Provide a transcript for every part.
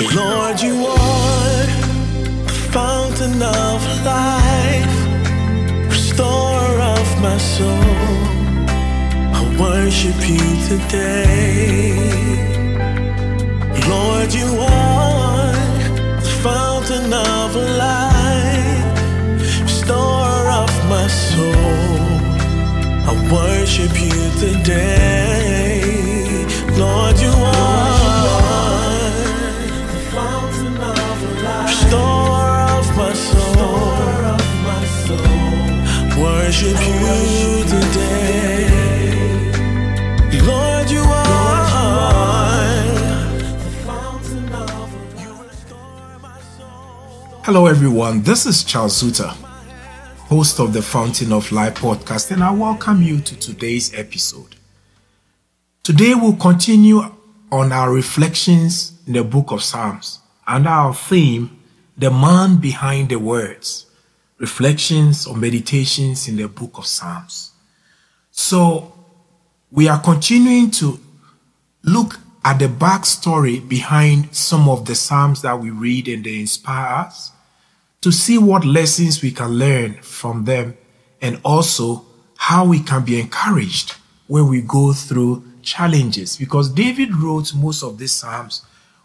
Lord, you are the fountain of life, restorer of my soul. I worship you today. Lord, you are the fountain of life, restorer of my soul. I worship you today. You today. Lord, you. Hello, everyone. This is Charles Zuta, host of the Fountain of Life podcast, and I welcome you to today's episode. Today, we'll continue on our reflections in the book of Psalms and our theme, The Man Behind the Words Reflections or Meditations in the book of Psalms. So, we are continuing to look at the backstory behind some of the Psalms that we read and they inspire us to see what lessons we can learn from them and also how we can be encouraged when we go through challenges. Because David wrote most of these Psalms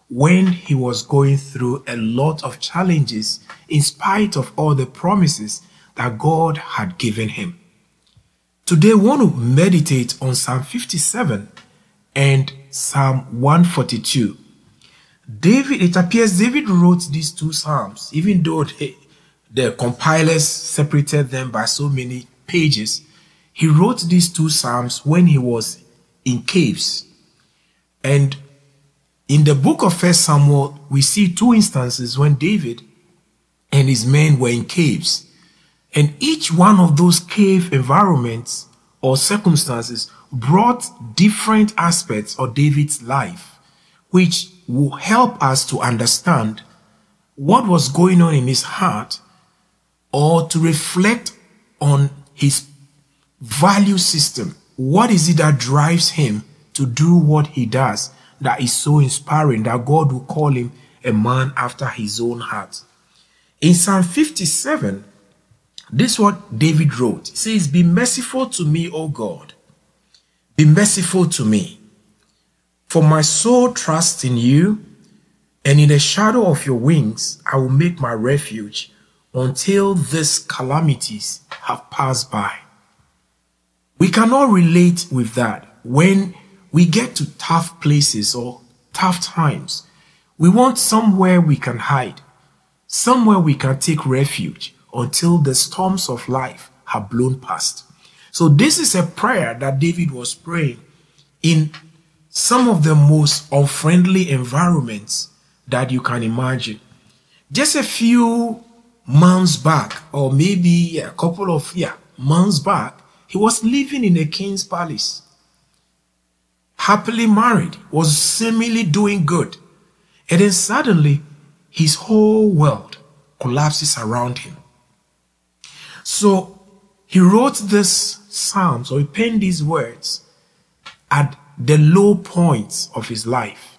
when he was going through a lot of challenges in spite of all the promises that God had given him. Today, we want to meditate on Psalm 57 and Psalm 142. David, it appears David wrote these two Psalms, even though they, the compilers separated them by so many pages. He wrote these two Psalms when he was in caves. And in the book of First Samuel, we see two instances when David and his men were in caves. And each one of those cave environments or circumstances brought different aspects of David's life, which will help us to understand what was going on in his heart or to reflect on his value system. What is it that drives him to do what he does that is so inspiring that God will call him a man after his own heart? In Psalm 57, this is what David wrote. He says, Be merciful to me, O God. Be merciful to me. For my soul trusts in you, and in the shadow of your wings I will make my refuge until these calamities have passed by. We cannot relate with that when we get to tough places or tough times. We want somewhere we can hide, somewhere we can take refuge until the storms of life have blown past. So, this is a prayer that David was praying in some of the most unfriendly environments that you can imagine. Just a few months back, or maybe a couple of yeah, months back, he was living in a king's palace, happily married, was seemingly doing good. And then suddenly, his whole world collapses around him. So he wrote this Psalms, or he penned these words at the low points of his life.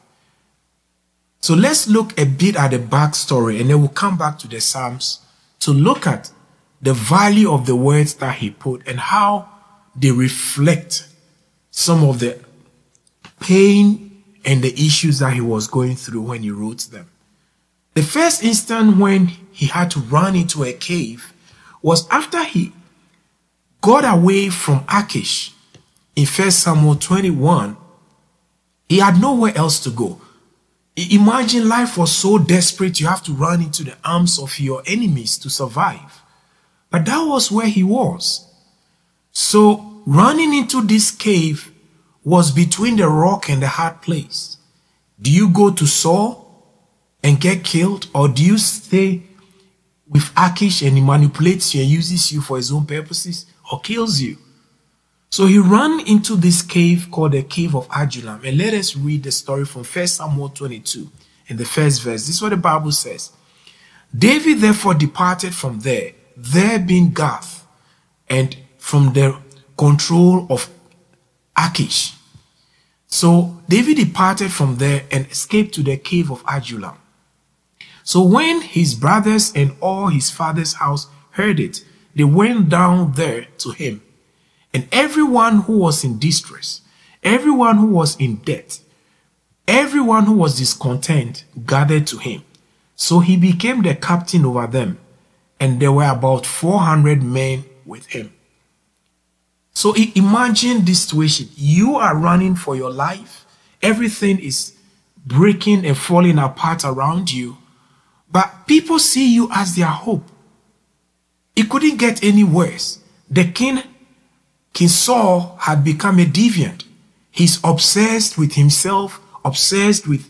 So let's look a bit at the backstory and then we'll come back to the Psalms to look at the value of the words that he put and how they reflect some of the pain and the issues that he was going through when he wrote them. The first instant when he had to run into a cave was after he got away from Achish in 1 Samuel 21. He had nowhere else to go. Imagine life was so desperate you have to run into the arms of your enemies to survive. But that was where he was. So running into this cave was between the rock and the hard place. Do you go to Saul and get killed or do you stay with Achish and he manipulates you and uses you for his own purposes or kills you? So he ran into this cave called the cave of Adullam. And let us read the story from 1 Samuel 22 in the first verse. This is what the Bible says. David therefore departed from there, there being Gath, and from the control of Achish. So David departed from there and escaped to the cave of Adullam. So when his brothers and all his father's house heard it, they went down there to him. And everyone who was in distress, everyone who was in debt, everyone who was discontent gathered to him. So he became the captain over them, and there were about 400 men with him. So imagine this situation. You are running for your life. Everything is breaking and falling apart around you. But people see you as their hope. It couldn't get any worse. The king, King Saul, had become a deviant. He's obsessed with himself, obsessed with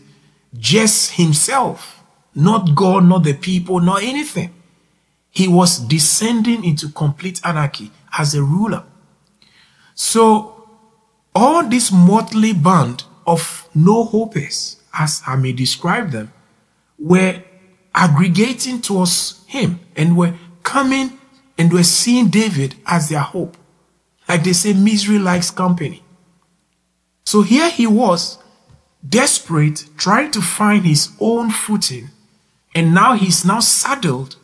just himself, not God, not the people, not anything. He was descending into complete anarchy as a ruler. So, all this motley band of no hopers, as I may describe them, were aggregating towards him and were coming and were seeing David as their hope. Like they say, misery likes company. So here he was, desperate, trying to find his own footing, and now he's now saddled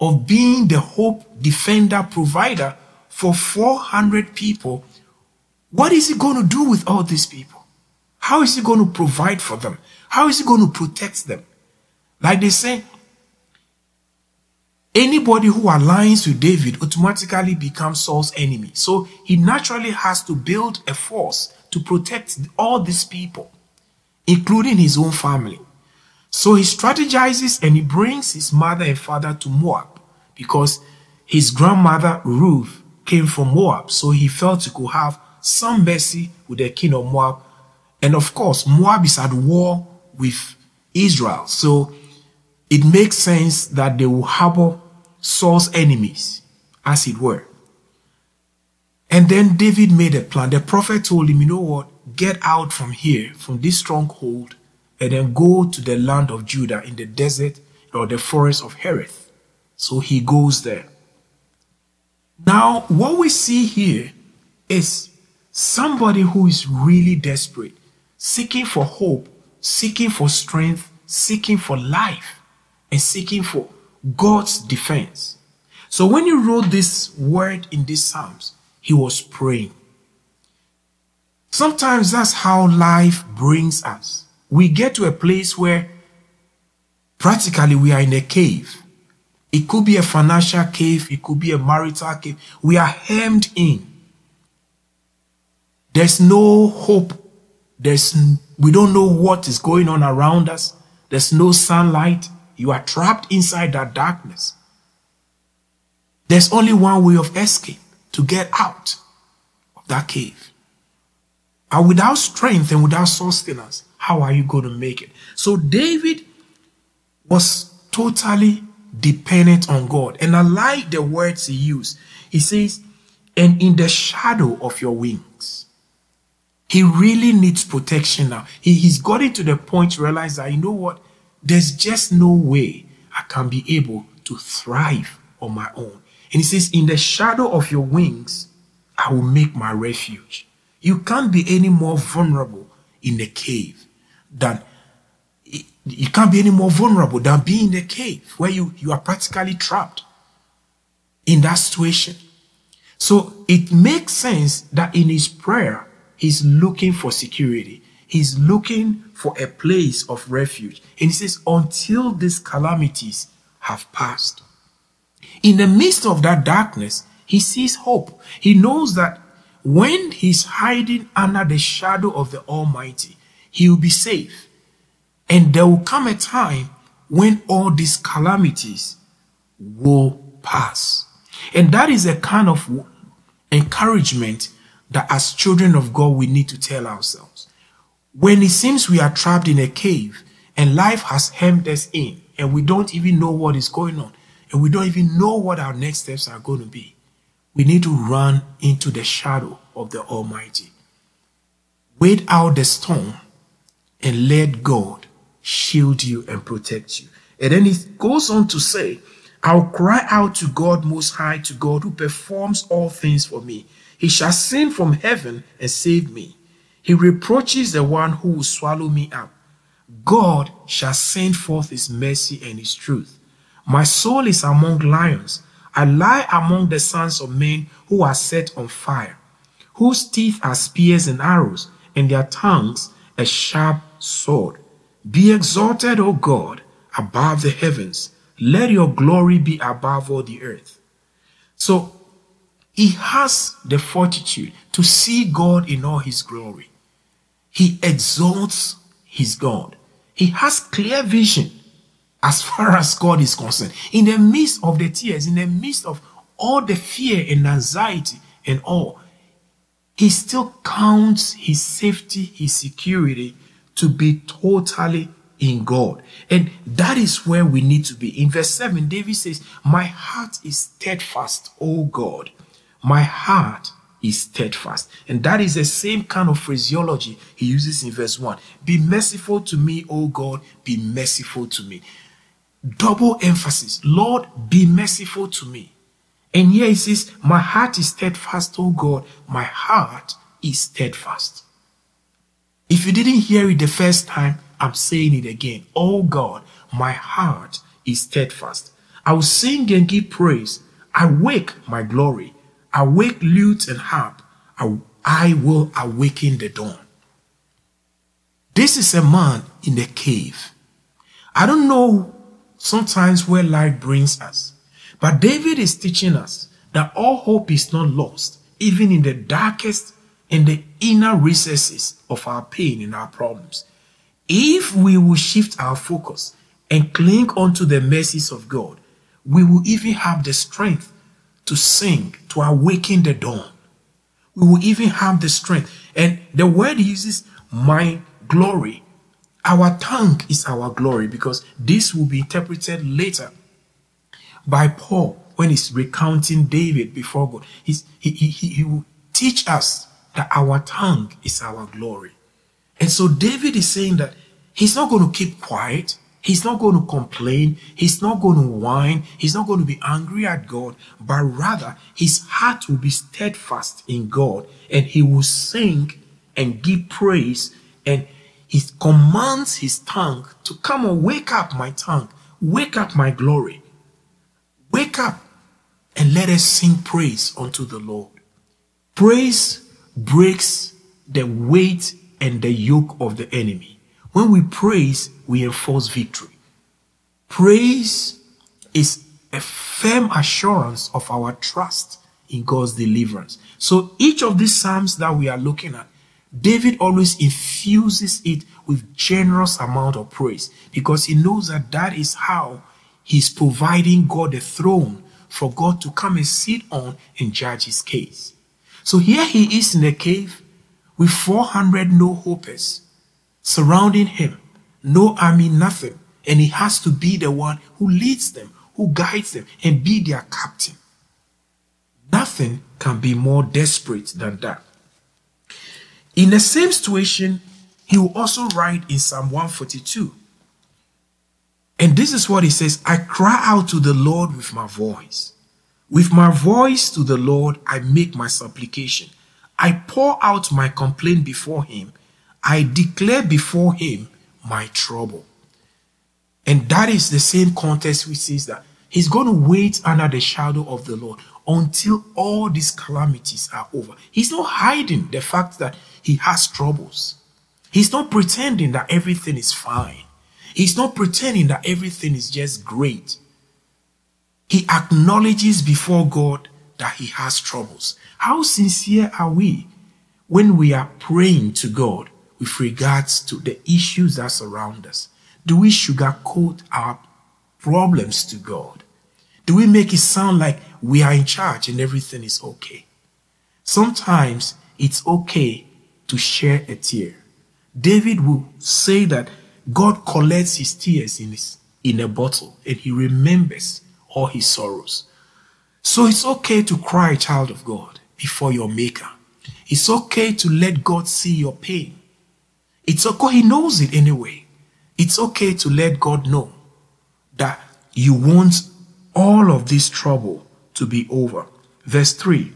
of being the hope defender provider for 400 people. What is he going to do with all these people? How is he going to provide for them? How is he going to protect them? Like they say, anybody who aligns with David automatically becomes Saul's enemy. So he naturally has to build a force to protect all these people, including his own family. So he strategizes and he brings his mother and father to Moab because his grandmother Ruth came from Moab. So he felt he could have some mercy with the king of Moab. And of course, Moab is at war with Israel. So it makes sense that they will harbor Saul's enemies, as it were. And then David made a plan. The prophet told him, you know what? Get out from here, from this stronghold, and then go to the land of Judah in the desert or the forest of Hereth. So he goes there. Now, what we see here is somebody who is really desperate, seeking for hope, seeking for strength, seeking for life, and seeking for God's defense. So when he wrote this word in these Psalms, he was praying. Sometimes that's how life brings us. We get to a place where practically we are in a cave. It could be a financial cave, it could be a marital cave. We are hemmed in. There's no hope. There's we don't know what is going on around us. There's no sunlight. You are trapped inside that darkness. There's only one way of escape to get out of that cave. And without strength and without sustenance, how are you going to make it? So David was totally dependent on God. And I like the words he used. He says, and in the shadow of your wings. He really needs protection now. He, he's gotten to the point to realize that, you know what? There's just no way I can be able to thrive on my own. And he says, In the shadow of your wings, I will make my refuge. You can't be any more vulnerable in a cave than you can't be any more vulnerable than being in a cave where you, you are practically trapped in that situation. So it makes sense that in his prayer, he's looking for security. He's looking for a place of refuge. And he says, until these calamities have passed. In the midst of that darkness, he sees hope. He knows that when he's hiding under the shadow of the Almighty, he will be safe. And there will come a time when all these calamities will pass. And that is a kind of encouragement that as children of God we need to tell ourselves. When it seems we are trapped in a cave and life has hemmed us in and we don't even know what is going on and we don't even know what our next steps are going to be, we need to run into the shadow of the Almighty. Wait out the storm and let God shield you and protect you. And then it goes on to say, I'll cry out to God Most High, to God who performs all things for me. He shall send from heaven and save me. He reproaches the one who will swallow me up. God shall send forth his mercy and his truth. My soul is among lions. I lie among the sons of men who are set on fire, whose teeth are spears and arrows, and their tongues a sharp sword. Be exalted, O God, above the heavens. Let your glory be above all the earth. So he has the fortitude to see God in all his glory. He exalts his God. He has clear vision as far as God is concerned. In the midst of the tears, in the midst of all the fear and anxiety and all, he still counts his safety, his security to be totally in God. And that is where we need to be. In verse 7, David says, My heart is steadfast, O God. My heart is steadfast. And that is the same kind of phraseology he uses in verse 1. Be merciful to me, O God, be merciful to me. Double emphasis. Lord, be merciful to me. And here he says, My heart is steadfast, O God, my heart is steadfast. If you didn't hear it the first time, I'm saying it again. Oh God, my heart is steadfast. I will sing and give praise. I wake my glory. Awake lute and harp. I, will awaken the dawn. This is a man in the cave. I don't know sometimes where life brings us, but David is teaching us that all hope is not lost, even in the darkest and the inner recesses of our pain and our problems. If we will shift our focus and cling onto the mercies of God, we will even have the strength to sing, to awaken the dawn. We will even have the strength. And the word uses my glory. Our tongue is our glory because this will be interpreted later by Paul when he's recounting David before God. He's, he, he, he will teach us that our tongue is our glory. And so David is saying that he's not going to keep quiet. He's not going to complain. He's not going to whine. He's not going to be angry at God, but rather his heart will be steadfast in God and he will sing and give praise and he commands his tongue to come and wake up my tongue, wake up my glory, wake up and let us sing praise unto the Lord. Praise breaks the weight and the yoke of the enemy. When we praise, we enforce victory. Praise is a firm assurance of our trust in God's deliverance. So each of these Psalms that we are looking at, David always infuses it with generous amount of praise because he knows that that is how he's providing God a throne for God to come and sit on and judge his case. So here he is in a cave with 400 no hopers surrounding him, no army, nothing. And he has to be the one who leads them, who guides them, and be their captain. Nothing can be more desperate than that. In the same situation, he will also write in Psalm 142. And this is what he says I cry out to the Lord with my voice. With my voice to the Lord, I make my supplication. I pour out my complaint before him. I declare before him my trouble. And that is the same context which says that he's going to wait under the shadow of the Lord until all these calamities are over. He's not hiding the fact that he has troubles. He's not pretending that everything is fine. He's not pretending that everything is just great. He acknowledges before God that he has troubles. How sincere are we when we are praying to God with regards to the issues that surround us? Do we sugarcoat our problems to God? Do we make it sound like we are in charge and everything is okay? Sometimes it's okay to share a tear. David will say that God collects his tears in, his, in a bottle and he remembers all his sorrows. So it's okay to cry, child of God, before your maker. It's okay to let God see your pain. It's okay, he knows it anyway. It's okay to let God know that you want all of this trouble to be over. Verse 3,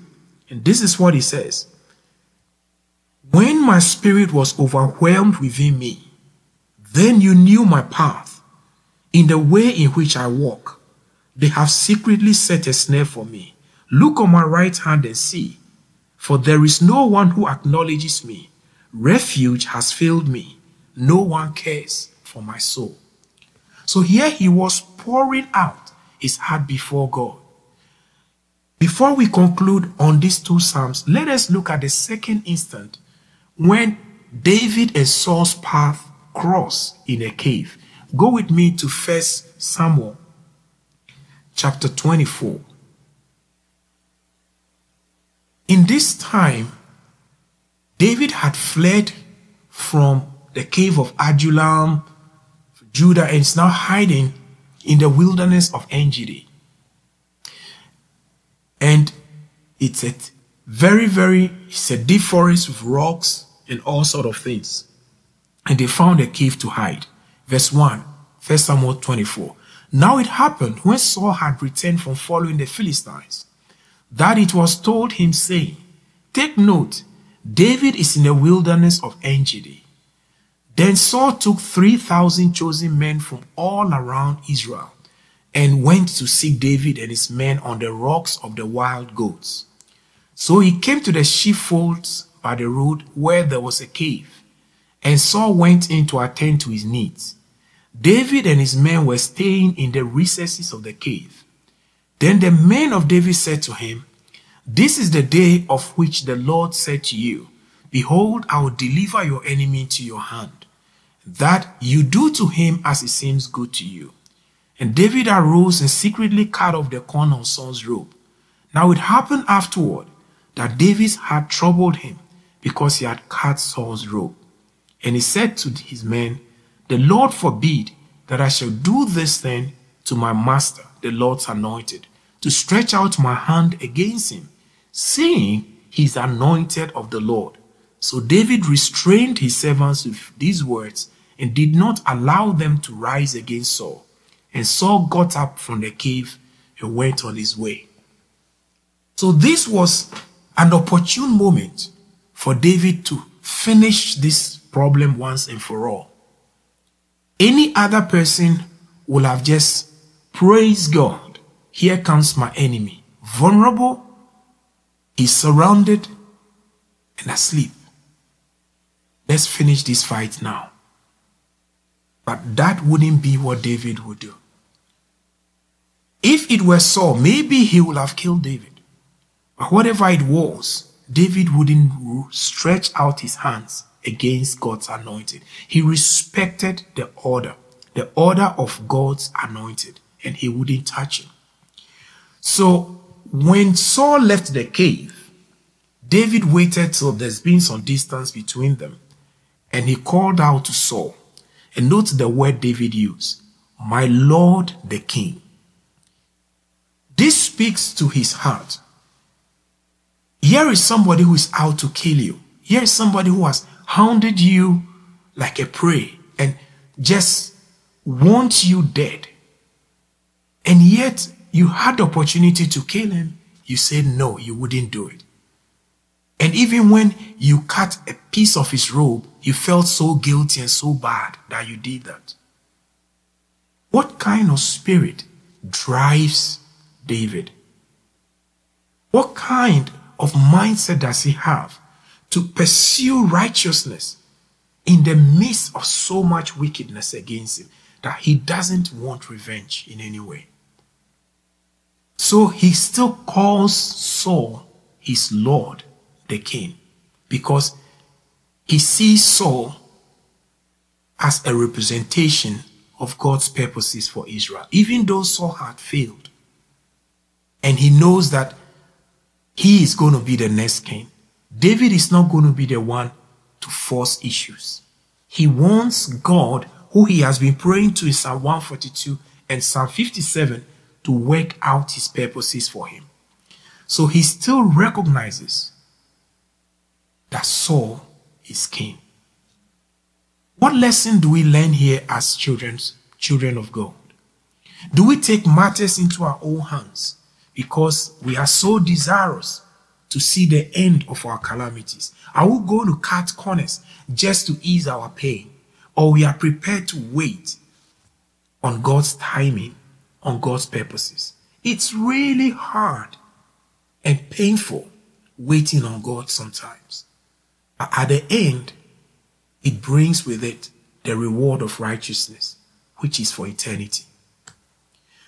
and this is what he says When my spirit was overwhelmed within me, Then you knew my path, in the way in which I walk. They have secretly set a snare for me. Look on my right hand and see, for there is no one who acknowledges me. Refuge has failed me. No one cares for my soul. So here he was pouring out his heart before God. Before we conclude on these two Psalms, let us look at the second instant when David and Saul's path cross in a cave. Go with me to 1 Samuel chapter 24. In this time, David had fled from the cave of Adullam, Judah, and is now hiding in the wilderness of Engedi. And it's a very, very, it's a deep forest with rocks and all sort of things. And they found a cave to hide. Verse 1, 1 Samuel 24. Now it happened when Saul had returned from following the Philistines that it was told him, saying, Take note, David is in the wilderness of Engedi. Then Saul took 3,000 chosen men from all around Israel and went to seek David and his men on the rocks of the wild goats. So he came to the sheepfolds by the road where there was a cave, and Saul went in to attend to his needs. David and his men were staying in the recesses of the cave. Then the men of David said to him, This is the day of which the Lord said to you, Behold, I will deliver your enemy into your hand, that you do to him as it seems good to you. And David arose and secretly cut off the corner of Saul's robe. Now it happened afterward that David had troubled him because he had cut Saul's robe. And he said to his men, The Lord forbid that I shall do this thing to my master, the Lord's anointed, to stretch out my hand against him, saying he is anointed of the Lord. So David restrained his servants with these words and did not allow them to rise against Saul. And Saul got up from the cave and went on his way. So this was an opportune moment for David to finish this problem once and for all. Any other person would have just praised God. Here comes my enemy. Vulnerable, he's surrounded and asleep. Let's finish this fight now. But that wouldn't be what David would do. If it were Saul, maybe he would have killed David. But whatever it was, David wouldn't stretch out his hands against God's anointed. He respected the order, the order of God's anointed, and he wouldn't touch him. So when Saul left the cave, David waited till there's been some distance between them, and he called out to Saul. And note the word David used, my Lord the King. This speaks to his heart. Here is somebody who is out to kill you. Here is somebody who has hounded you like a prey and just wants you dead. And yet you had the opportunity to kill him. You said no, you wouldn't do it. And even when you cut a piece of his robe, you felt so guilty and so bad that you did that. What kind of spirit drives David? What kind of mindset does he have to pursue righteousness in the midst of so much wickedness against him that he doesn't want revenge in any way? So he still calls Saul his Lord the king because he sees Saul as a representation of God's purposes for Israel, even though Saul had failed. And he knows that he is going to be the next king. David is not going to be the one to force issues. He wants God, who he has been praying to in Psalm 142 and Psalm 57, to work out his purposes for him. So he still recognizes that Saul is king. What lesson do we learn here as children, children of God? Do we take matters into our own hands because we are so desirous to see the end of our calamities? Are we going to cut corners just to ease our pain? or we are prepared to wait on God's timing, on God's purposes. It's really hard and painful waiting on God sometimes. But at the end, it brings with it the reward of righteousness, which is for eternity.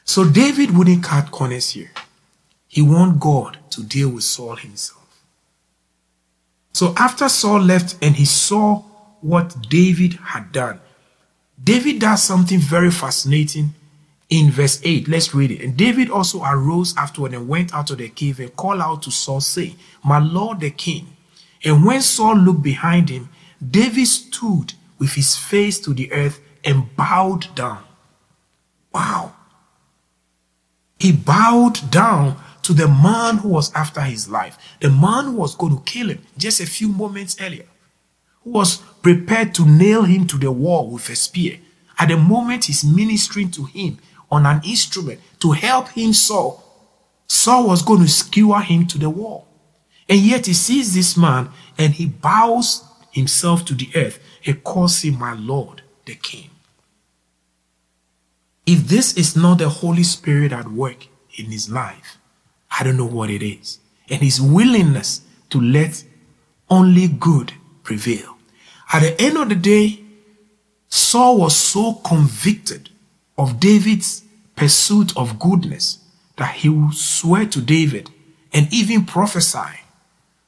So David wouldn't cut corners here. He wanted God to deal with Saul himself. So after Saul left and he saw what David had done, David does something very fascinating in verse 8. Let's read it. And David also arose afterward and went out of the cave and called out to Saul, saying, My lord the king. And when Saul looked behind him, David stood with his face to the earth and bowed down. Wow. He bowed down to the man who was after his life, the man who was going to kill him just a few moments earlier, who was prepared to nail him to the wall with a spear. At the moment he's ministering to him on an instrument to help him Saul, Saul was going to skewer him to the wall. And yet he sees this man and he bows himself to the earth and calls him my Lord, the King. If this is not the Holy Spirit at work in his life, I don't know what it is. And his willingness to let only good prevail. At the end of the day, Saul was so convicted of David's pursuit of goodness that he will swear to David and even prophesy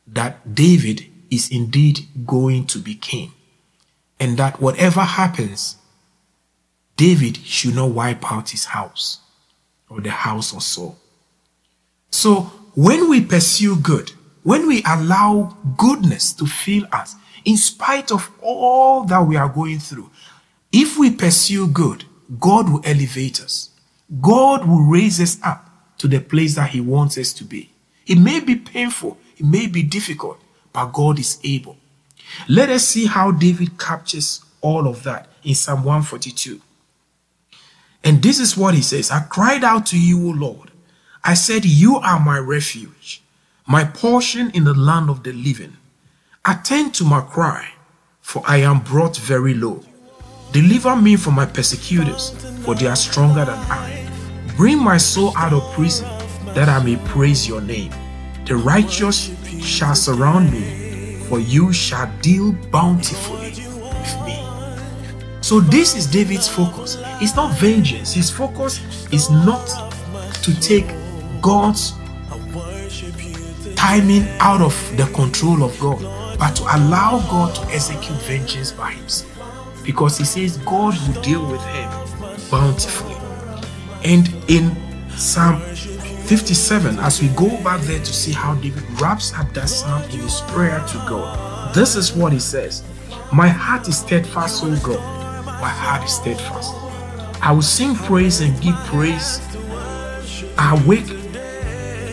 that David is indeed going to be king and that whatever happens, David should not wipe out his house or the house of Saul. So when we pursue good, when we allow goodness to fill us, in spite of all that we are going through, if we pursue good, God will elevate us. God will raise us up to the place that He wants us to be. It may be painful, it may be difficult, but God is able. Let us see how David captures all of that in Psalm 142. And this is what he says I cried out to you, O Lord. I said, You are my refuge, my portion in the land of the living. Attend to my cry, for I am brought very low. Deliver me from my persecutors, for they are stronger than I. Bring my soul out of prison, that I may praise your name. The righteous shall surround me, for you shall deal bountifully with me. So, this is David's focus. It's not vengeance. His focus is not to take God's timing out of the control of God, but to allow God to execute vengeance by himself. Because he says God will deal with him bountifully. And in Psalm 57, as we go back there to see how David wraps up that psalm in his prayer to God, this is what he says My heart is steadfast, O God. My heart is steadfast. I will sing praise and give praise. I awake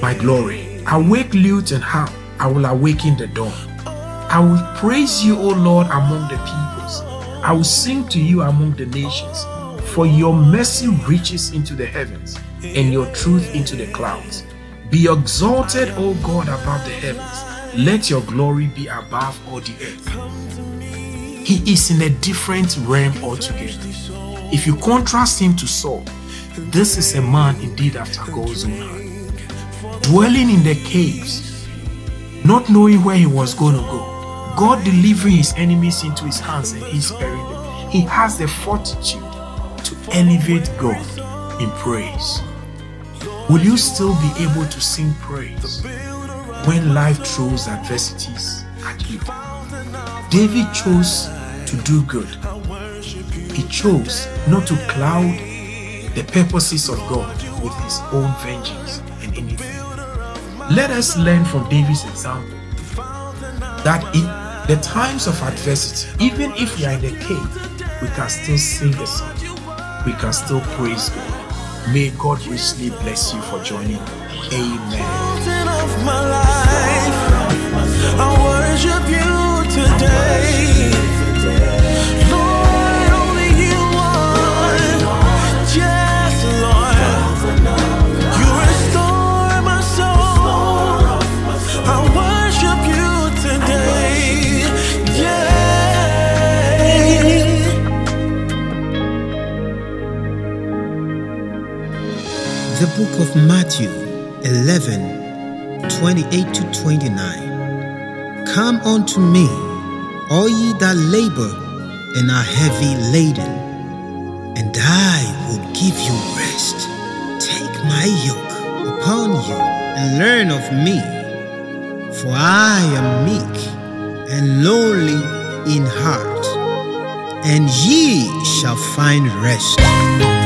my glory. Awake lute and harp. I will awaken the dawn. I will praise you, O Lord, among the peoples. I will sing to you among the nations. For your mercy reaches into the heavens, and your truth into the clouds. Be exalted, O God, above the heavens. Let your glory be above all the earth. He is in a different realm altogether. If you contrast him to Saul, this is a man indeed after God's own heart dwelling in the caves, not knowing where he was going to go. God delivering his enemies into his hands and he's sparing them. He has the fortitude to elevate God in praise. Will you still be able to sing praise when life throws adversities at you? David chose to do good. He chose not to cloud the purposes of God with his own vengeance and anything. Let us learn from David's example that in the times of adversity, even if we are in the cave, we can still sing a song. We can still praise God. May God richly bless you for joining. Amen. The book of Matthew 11 28 to 29. Come unto me, all ye that labor and are heavy laden, and I will give you rest. Take my yoke upon you and learn of me, for I am meek and lowly in heart, and ye shall find rest